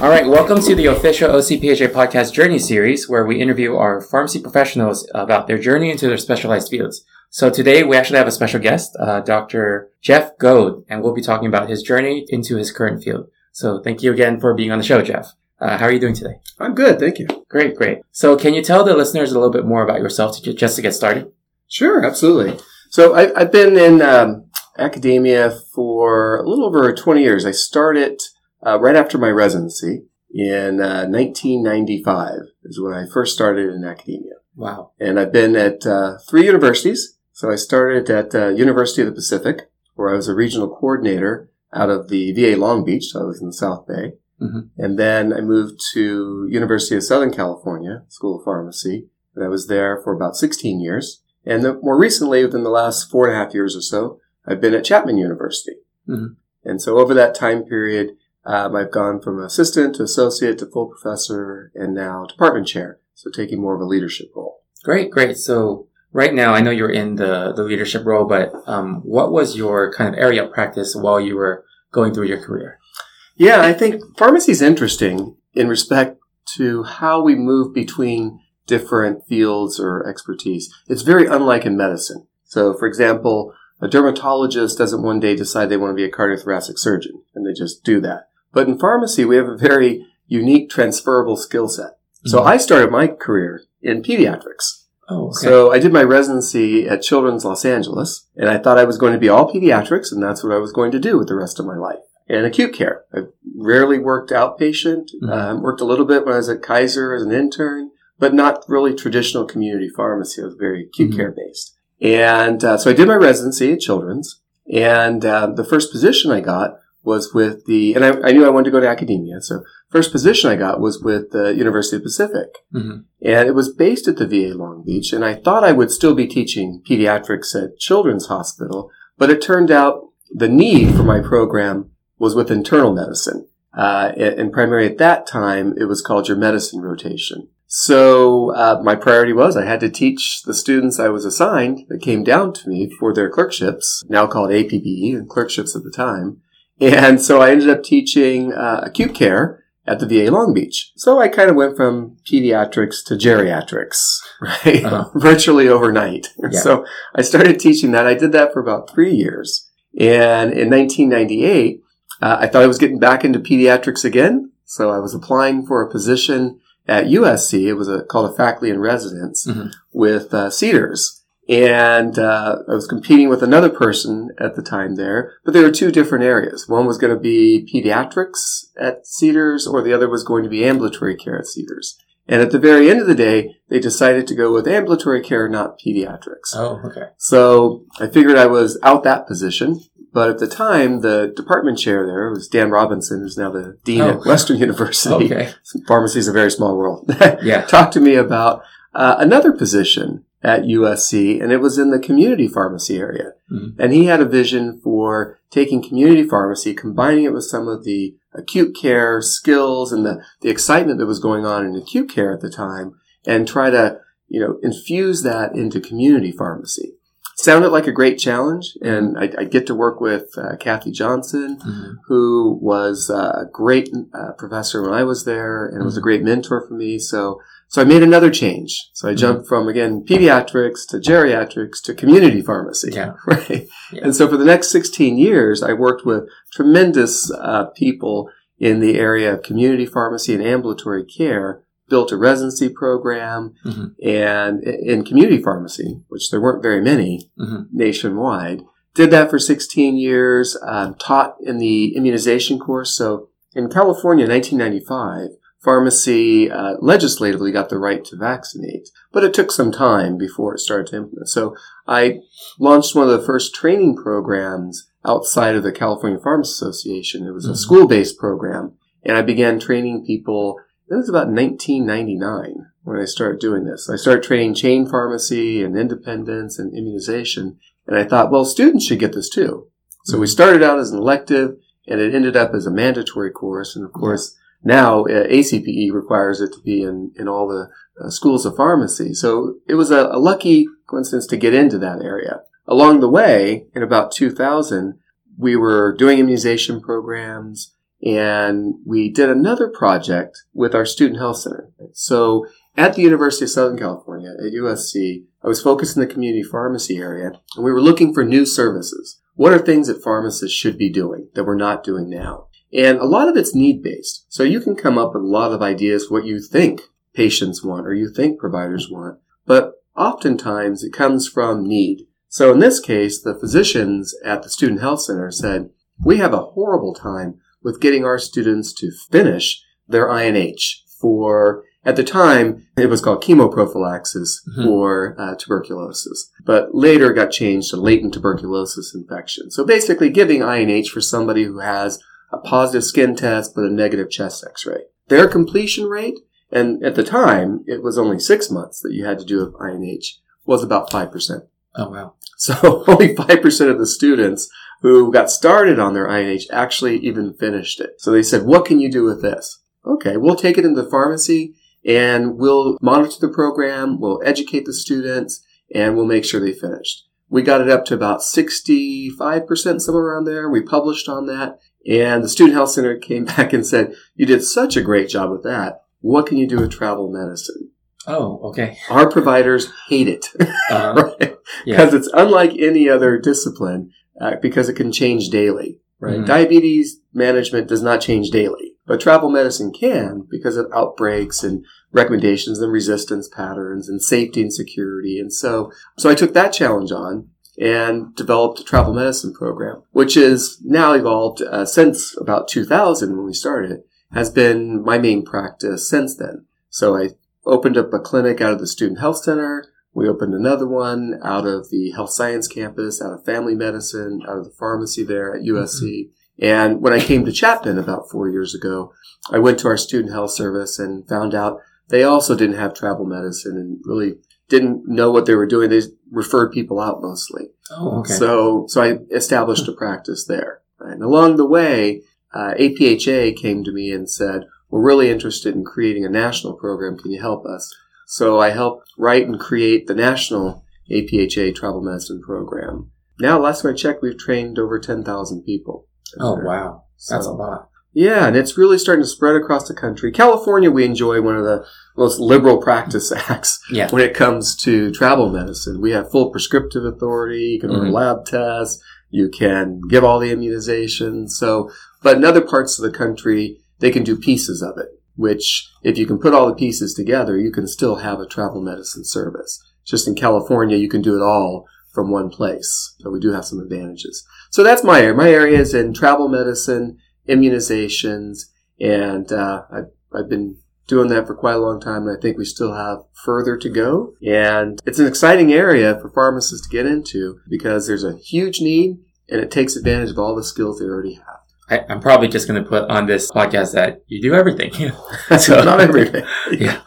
All right, welcome to the official OCPHA podcast journey series, where we interview our pharmacy professionals about their journey into their specialized fields. So today we actually have a special guest, uh, Dr. Jeff Goad, and we'll be talking about his journey into his current field. So thank you again for being on the show, Jeff. Uh, how are you doing today? I'm good, thank you. Great, great. So can you tell the listeners a little bit more about yourself to, just to get started? Sure, absolutely. So I, have been in um, academia for a little over 20 years. I started uh, right after my residency in uh, 1995 is when I first started in academia. Wow. And I've been at uh, three universities. So I started at uh, University of the Pacific, where I was a regional coordinator out of the VA Long Beach. So I was in the South Bay. Mm-hmm. And then I moved to University of Southern California School of Pharmacy. And I was there for about 16 years. And the, more recently, within the last four and a half years or so, I've been at Chapman University. Mm-hmm. And so over that time period, um, I've gone from assistant to associate to full professor and now department chair. So taking more of a leadership role. Great, great. So right now, I know you're in the, the leadership role, but um, what was your kind of area of practice while you were going through your career? Yeah, I think pharmacy is interesting in respect to how we move between different fields or expertise. It's very unlike in medicine. So, for example, a dermatologist doesn't one day decide they want to be a cardiothoracic surgeon, and they just do that. But in pharmacy, we have a very unique transferable skill set. Mm-hmm. So I started my career in pediatrics. Oh, okay. So I did my residency at Children's Los Angeles, and I thought I was going to be all pediatrics, and that's what I was going to do with the rest of my life and acute care. I rarely worked outpatient. Mm-hmm. Um, worked a little bit when I was at Kaiser as an intern, but not really traditional community pharmacy. I was very acute mm-hmm. care based. And uh, so I did my residency at Children's, and uh, the first position I got was with the, and I, I, knew I wanted to go to academia. So first position I got was with the University of Pacific, mm-hmm. and it was based at the VA Long Beach. And I thought I would still be teaching pediatrics at Children's Hospital, but it turned out the need for my program was with internal medicine. Uh, and primarily at that time, it was called your medicine rotation. So uh, my priority was I had to teach the students I was assigned that came down to me for their clerkships, now called APPE and clerkships at the time. And so I ended up teaching uh, acute care at the VA Long Beach. So I kind of went from pediatrics to geriatrics, right? Uh-huh. Virtually overnight. Yeah. So I started teaching that. I did that for about three years. And in 1998, uh, I thought I was getting back into pediatrics again. So I was applying for a position at USC. It was a, called a faculty in residence mm-hmm. with uh, Cedars. And uh, I was competing with another person at the time there, but there were two different areas. One was going to be pediatrics at Cedars, or the other was going to be ambulatory care at Cedars. And at the very end of the day, they decided to go with ambulatory care, not pediatrics. Oh, okay. So I figured I was out that position. But at the time, the department chair there was Dan Robinson, who's now the dean oh. at Western University. Okay. Pharmacy is a very small world. yeah. Talked to me about uh, another position at USC, and it was in the community pharmacy area. Mm-hmm. And he had a vision for taking community pharmacy, combining it with some of the acute care skills and the, the excitement that was going on in acute care at the time, and try to, you know, infuse that into community pharmacy. Sounded like a great challenge, and I, I get to work with uh, Kathy Johnson, mm-hmm. who was uh, a great uh, professor when I was there, and mm-hmm. was a mm-hmm. great mentor for me. So so I made another change. So I mm-hmm. jumped from again pediatrics to geriatrics to community pharmacy. Yeah. Right. Yeah. And so for the next 16 years, I worked with tremendous uh, people in the area of community pharmacy and ambulatory care, built a residency program mm-hmm. and in community pharmacy, which there weren't very many mm-hmm. nationwide. Did that for 16 years, um, taught in the immunization course. So in California, 1995, pharmacy uh, legislatively got the right to vaccinate, but it took some time before it started to implement. So I launched one of the first training programs outside of the California Pharmacy Association. It was a mm-hmm. school-based program, and I began training people. It was about 1999 when I started doing this. I started training chain pharmacy and independence and immunization, and I thought, well, students should get this too. So mm-hmm. we started out as an elective, and it ended up as a mandatory course, and of course. Now, uh, ACPE requires it to be in, in all the uh, schools of pharmacy. So it was a, a, lucky coincidence to get into that area. Along the way, in about 2000, we were doing immunization programs And we did another project with our student health center. So at the University of Southern California, at USC, I was focused in the community pharmacy area, and we were looking for new services. What are things that pharmacists should be doing that we're not doing now? And a lot of it's need based. So you can come up with a lot of ideas what you think patients want or you think providers want. But oftentimes it comes from need. So in this case, the physicians at the Student Health Center said, we have a horrible time with getting our students to finish their INH for, at the time, it was called chemoprophylaxis mm-hmm. for uh, tuberculosis, but later got changed to latent tuberculosis infection. So basically giving INH for somebody who has a positive skin test but a negative chest x-ray. Their completion rate, and at the time, it was only six months that you had to do a INH, was about 5%. Oh, wow. So only 5% of the students who got started on their INH actually even finished it. So they said, what can you do with this? Okay, we'll take it into the pharmacy and we'll monitor the program, we'll educate the students, and we'll make sure they finished. We got it up to about 65%, somewhere around there. We published on that. And the Student Health Center came back and said, You did such a great job with that. What can you do with travel medicine? Oh, okay. Our providers hate it. Uh-huh. right? Because yeah. it's unlike any other discipline uh, because it can change daily, right? Mm-hmm. Diabetes management does not change daily, but travel medicine can because of outbreaks and recommendations and resistance patterns and safety and security. And so, so I took that challenge on and developed a travel medicine program, which is now evolved uh, since about 2000 when we started has been my main practice since then. So I opened up a clinic out of the Student Health Center. We opened another one out of the health science campus, out of family medicine, out of the pharmacy there at USC. Mm-hmm. And when I came to Chapman about four years ago, I went to our student health service and found out they also didn't have travel medicine and really didn't know what they were doing. They referred people out mostly. Oh, okay. So, so I established a practice there. Right? And along the way, uh, APHA came to me and said, we're really interested in creating a national program. Can you help us? So I helped write and create the national APHA travel medicine program. Now, last time I checked, we've trained over 10,000 people. Oh, wow. That's so, a lot. Yeah, and it's really starting to spread across the country. California, we enjoy one of the most liberal practice acts yeah. when it comes to travel medicine. We have full prescriptive authority. You can mm-hmm. order lab tests. You can give all the immunizations. So, but in other parts of the country, they can do pieces of it, which if you can put all the pieces together, you can still have a travel medicine service. Just in California, you can do it all from one place. So we do have some advantages. So that's my area. My area is in travel medicine, immunizations, and uh, I've, I've been doing that for quite a long time, and I think we still have further to go. And it's an exciting area for pharmacists to get into because there's a huge need, and it takes advantage of all the skills they already have. I, am probably just going to put on this podcast that you do everything. so, not everything. yeah.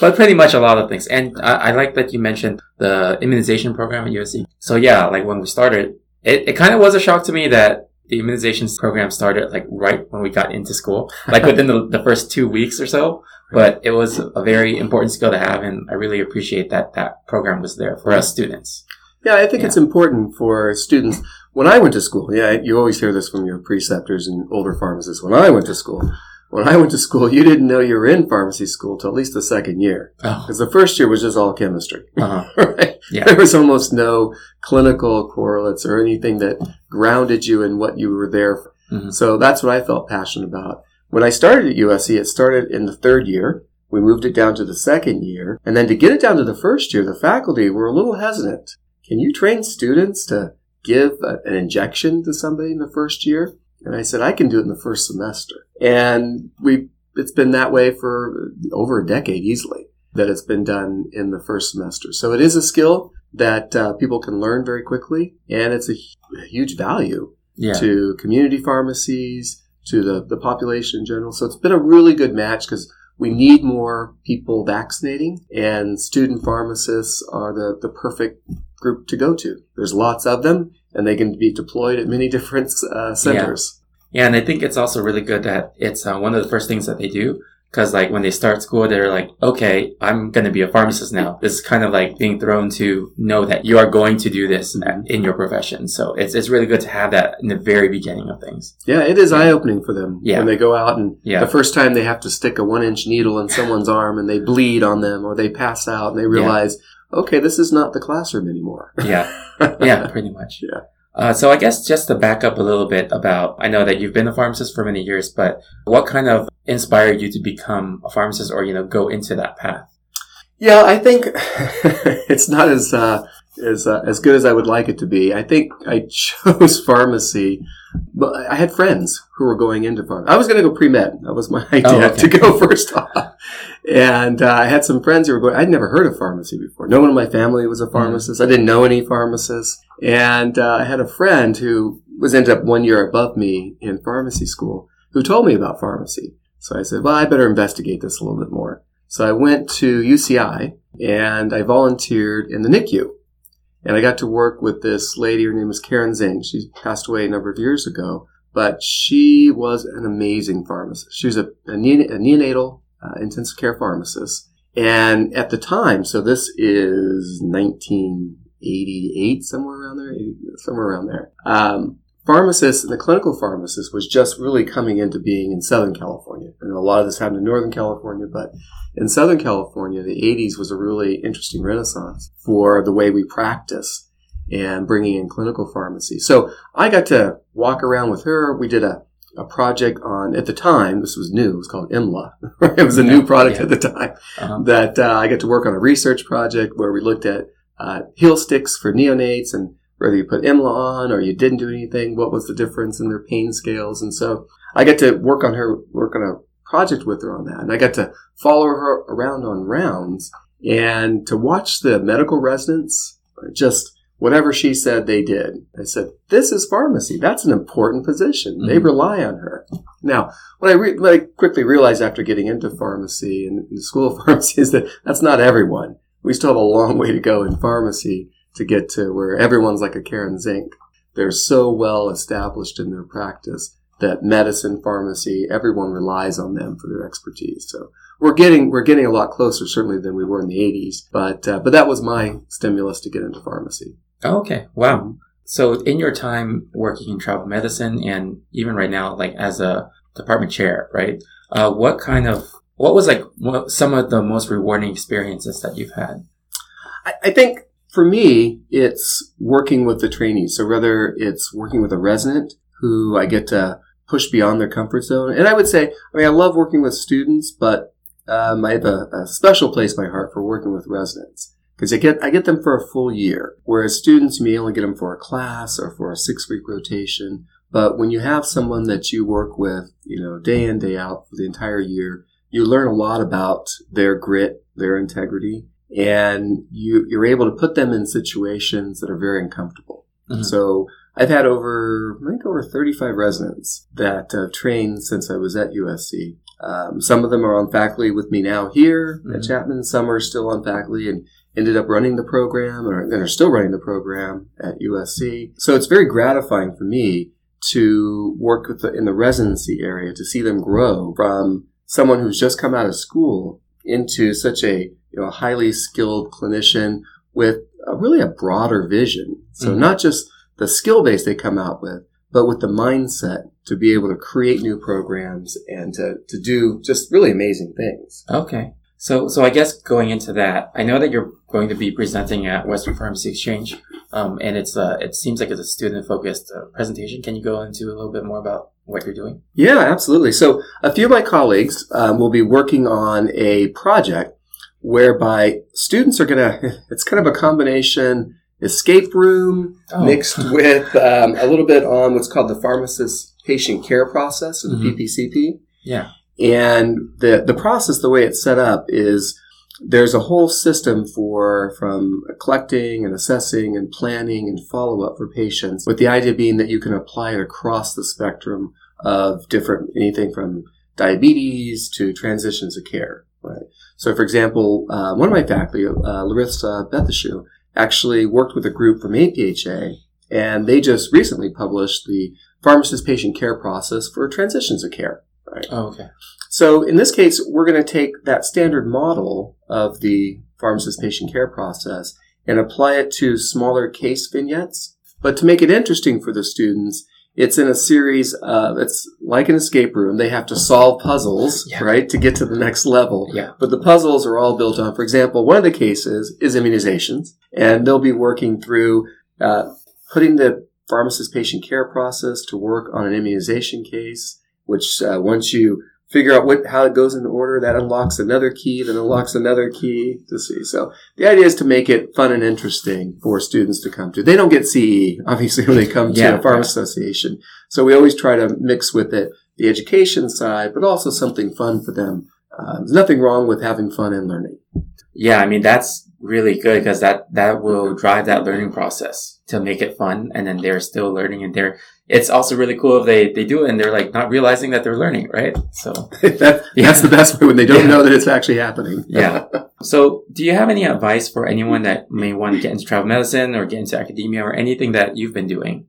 But pretty much a lot of things. And I, I, like that you mentioned the immunization program at USC. So yeah, like when we started, it, it kind of was a shock to me that the immunizations program started like right when we got into school, like within the, the first two weeks or so. But it was a very important skill to have. And I really appreciate that that program was there for us students. Yeah, I think yeah. it's important for students. When I went to school, yeah, you always hear this from your preceptors and older pharmacists. When I went to school, when I went to school, you didn't know you were in pharmacy school till at least the second year. Because oh. the first year was just all chemistry. Uh-huh. right? Yeah. There was almost no clinical correlates or anything that grounded you in what you were there for. Mm-hmm. So that's what I felt passionate about. When I started at USC, it started in the third year. We moved it down to the second year. And then to get it down to the first year, the faculty were a little hesitant. Can you train students to give a, an injection to somebody in the first year? And I said, I can do it in the first semester. And we, it's been that way for over a decade easily that it's been done in the first semester. So it is a skill that uh, people can learn very quickly, and it's a, a huge value yeah. to community pharmacies, to the, the population in general. So it's been a really good match because we need more people vaccinating, and student pharmacists are the, the perfect group to go to. There's lots of them, and they can be deployed at many different uh, centers. Yeah. yeah. and I think it's also really good that it's uh, one of the first things that they do Because like when they start school, they're like, okay, I'm going to be a pharmacist now. This is kind of like being thrown to know that you are going to do this in your profession. So it's, it's really good to have that in the very beginning of things. Yeah, it is eye opening for them Yeah. when they go out and Yeah. the first time they have to stick a one inch needle in someone's arm and they bleed on them or they pass out and they realize, okay, this is not the classroom anymore. Yeah. Yeah, pretty much. Yeah. Uh, so I guess just to back up a little bit about, I know that you've been a pharmacist for many years, but what kind of inspired you to become a pharmacist or, you know, go into that path? Yeah, I think it's not as uh, as uh, as good as I would like it to be. I think I chose pharmacy, but I had friends who were going into pharmacy. I was going to go pre med. That was my idea Oh, okay. to go first off. And uh, I had some friends who were going. I'd never heard of pharmacy before. No one in my family was a pharmacist. I didn't know any pharmacists. And uh, I had a friend who was ended up one year above me in pharmacy school who told me about pharmacy. So I said, well, I better investigate this a little bit more. So I went to UCI and I volunteered in the NICU. And I got to work with this lady. Her name was Karen Zing. She passed away a number of years ago, but she was an amazing pharmacist. She was a, a neonatal uh, intensive care pharmacist. And at the time, so this is 1988, somewhere around there, 80 somewhere around there. Um, pharmacists and the clinical pharmacist was just really coming into being in Southern California. And a lot of this happened in Northern California, but in Southern California, the 80s was a really interesting renaissance for the way we practice and bringing in clinical pharmacy. So I got to walk around with her. We did a, a project on, at the time, this was new, it was called EMLA. it was a new product yeah. at the time Um, that uh, I got to work on a research project where we looked at uh, heel sticks for neonates and whether you put EMLA on or you didn't do anything, what was the difference in their pain scales. And so I got to work on her, work on a project with her on that. And I got to follow her around on rounds and to watch the medical residents just whatever she said they did. I said, this is pharmacy. That's an important position. They Mhm. rely on her. Now, what I, re- what I quickly realized after getting into pharmacy and the school of pharmacy is that that's not everyone. We still have a long way to go in pharmacy to get to where everyone's like a Karen Zink. They're so well established in their practice that medicine, pharmacy, everyone relies on them for their expertise. So we're getting we're getting a lot closer, certainly than we were in the '80s. But uh, but that was my stimulus to get into pharmacy. Oh, okay. Wow. So in your time working in travel medicine and even right now, like as a department chair, right? Uh, what kind of, what was like what, some of the most rewarding experiences that you've had? I, I think for me, it's working with the trainees. So whether it's working with a resident who I get to push beyond their comfort zone, and I would say, I mean, I love working with students, but um, I have a, a special place in my heart for working with residents because I get I get them for a full year, whereas students you may only get them for a class or for a six week rotation. But when you have someone that you work with, you know, day in day out for the entire year, you learn a lot about their grit, their integrity, and you you're able to put them in situations that are very uncomfortable. Mhm. So I've had over I think over 35 residents that have trained since I was at USC. Um, some of them are on faculty with me now here at Mhm. Chapman. Some are still on faculty and ended up running the program or and are still running the program at USC. So it's very gratifying for me to work with the, in the residency area to see them grow from someone who's just come out of school into such a you know highly skilled clinician with a, really a broader vision. So Mhm. not just the skill base they come out with, but with the mindset to be able to create new programs and to, to do just really amazing things. Okay. So, so I guess going into that, I know that you're going to be presenting at Western Pharmacy Exchange, um, and it's uh, it seems like it's a student focused uh, presentation. Can you go into a little bit more about what you're doing? Yeah, absolutely. So a few of my colleagues um, will be working on a project whereby students are going to, it's kind of a combination escape room Oh. mixed with um, a little bit on what's called the pharmacist patient care process or the Mhm. PPCP. Yeah. And the, the process, the way it's set up is there's a whole system for from collecting and assessing and planning and follow up for patients with the idea being that you can apply it across the spectrum of different anything from diabetes to transitions of care. Right. So, for example, uh, one of my faculty, uh, Larissa Bethishu, actually worked with a group from APHA, and they just recently published the pharmacist patient care process for transitions of care. Right. Oh, okay. So in this case, we're going to take that standard model of the pharmacist patient care process and apply it to smaller case vignettes. But to make it interesting for the students, it's in a series of, it's like an escape room. They have to solve puzzles, Yeah. right, to get to the next level. Yeah. But the puzzles are all built on, for example, one of the cases is immunizations, and they'll be working through uh, putting the pharmacist patient care process to work on an immunization case, which uh, once you figure out what how it goes in order, that unlocks another key, then unlocks another key to see. So the idea is to make it fun and interesting for students to come to. They don't get CE, obviously, when they come to Yeah. a farm association. So we always try to mix with it the education side, but also something fun for them. Uh, there's nothing wrong with having fun and learning. Yeah, I mean that's really good because that that will drive that learning process to make it fun, and then they're still learning, and they're. It's also really cool if they they do it and they're like not realizing that they're learning, right? So that, Yeah. That's the best way when they don't Yeah. know that it's actually happening. Yeah. So, do you have any advice for anyone that may want to get into travel medicine or get into academia or anything that you've been doing?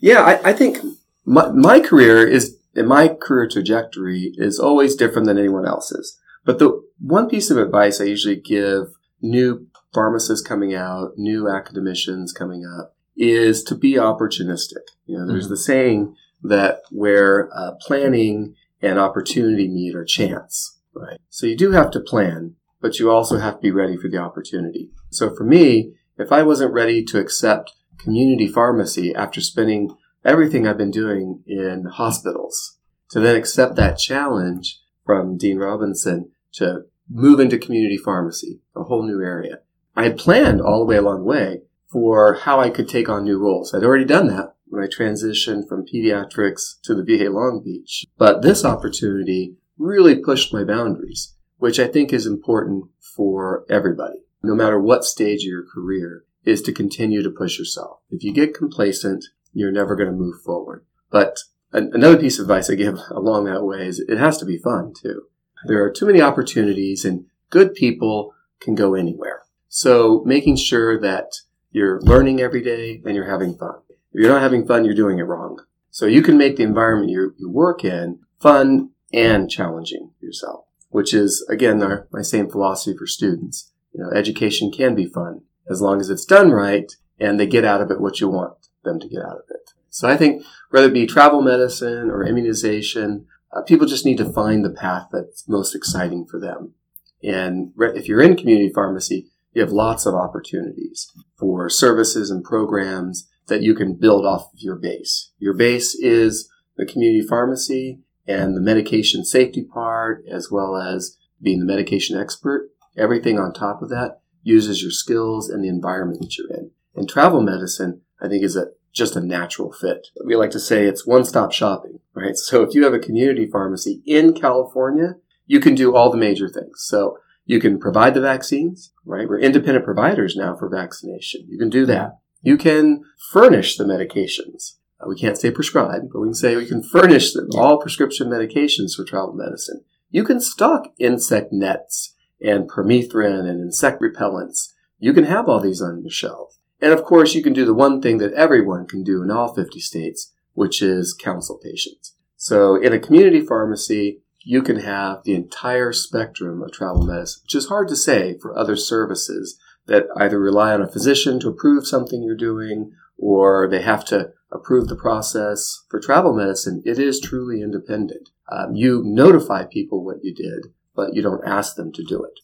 Yeah, I, I think my, my career is, and my career trajectory is always different than anyone else's. But the one piece of advice I usually give new pharmacists coming out, new academicians coming up, is to be opportunistic. You know, there's Mhm. the saying that where uh, planning and opportunity meet are chance, right? So you do have to plan, but you also have to be ready for the opportunity. So for me, if I wasn't ready to accept community pharmacy after spending everything I've been doing in hospitals, to then accept that challenge from Dean Robinson to move into community pharmacy, a whole new area. I had planned all the way along the way for how I could take on new roles. I'd already done that when I transitioned from pediatrics to the VA Long Beach. But this opportunity really pushed my boundaries, which I think is important for everybody, no matter what stage of your career, is to continue to push yourself. If you get complacent, you're never going to move forward. But an- another piece of advice I give along that way is it has to be fun too. There are too many opportunities and good people can go anywhere. So making sure that you're learning every day and you're having fun. If you're not having fun, you're doing it wrong. So you can make the environment you, you work in fun and challenging yourself, which is again our, my same philosophy for students. You know, education can be fun as long as it's done right and they get out of it what you want them to get out of it. So I think whether it be travel medicine or immunization, uh, people just need to find the path that's most exciting for them. And re- if you're in community pharmacy, you have lots of opportunities for services and programs that you can build off of your base. Your base is the community pharmacy and the medication safety part, as well as being the medication expert. Everything on top of that uses your skills and the environment that you're in. And travel medicine, I think, is a just a natural fit. We like to say it's one-stop shopping, right? So if you have a community pharmacy in California, you can do all the major things. So you can provide the vaccines, right? We're independent providers now for vaccination. You can do that. You can furnish the medications. Uh, we can't say prescribe, but we can say we can furnish them, all prescription medications for travel medicine. You can stock insect nets and permethrin and insect repellents. You can have all these on your shelf. And of course, you can do the one thing that everyone can do in all 50 states, which is counsel patients. So in a community pharmacy, you can have the entire spectrum of travel medicine, which is hard to say for other services that either rely on a physician to approve something you're doing or they have to approve the process. For travel medicine, it is truly independent. Um, you notify people what you did, but you don't ask them to do it.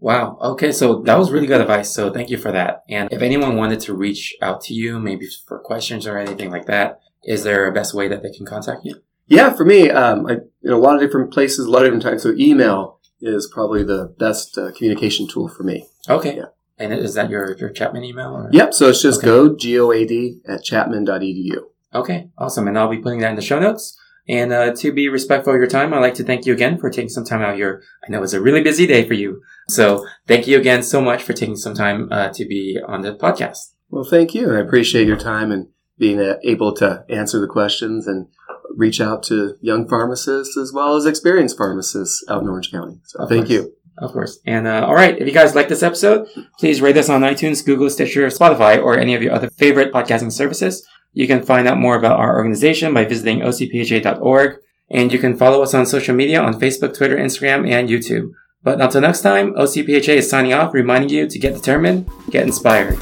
Wow. Okay. So that was really good advice. So thank you for that. And if anyone wanted to reach out to you, maybe for questions or anything like that, is there a best way that they can contact you? Yeah, for me, um, I, in a lot of different places, a lot of different times. So email is probably the best uh, communication tool for me. Okay. Yeah. And is that your, your Chapman email? Or? Yep. So it's just Okay. go G-O-A-D at chapman.edu. Okay. Awesome. And I'll be putting that in the show notes. And uh, to be respectful of your time, I'd like to thank you again for taking some time out here. I know it's a really busy day for you. So thank you again so much for taking some time uh, to be on the podcast. Well, thank you. I appreciate your time and being uh, able to answer the questions and reach out to young pharmacists as well as experienced pharmacists out in Orange County. So Of thank course. you. Of course. And uh, all right, if you guys like this episode, please rate us on iTunes, Google, Stitcher, Spotify, or any of your other favorite podcasting services. You can find out more about our organization by visiting ocpha.org. And you can follow us on social media on Facebook, Twitter, Instagram, and YouTube. But until next time, OCPHA is signing off, reminding you to get determined, get inspired.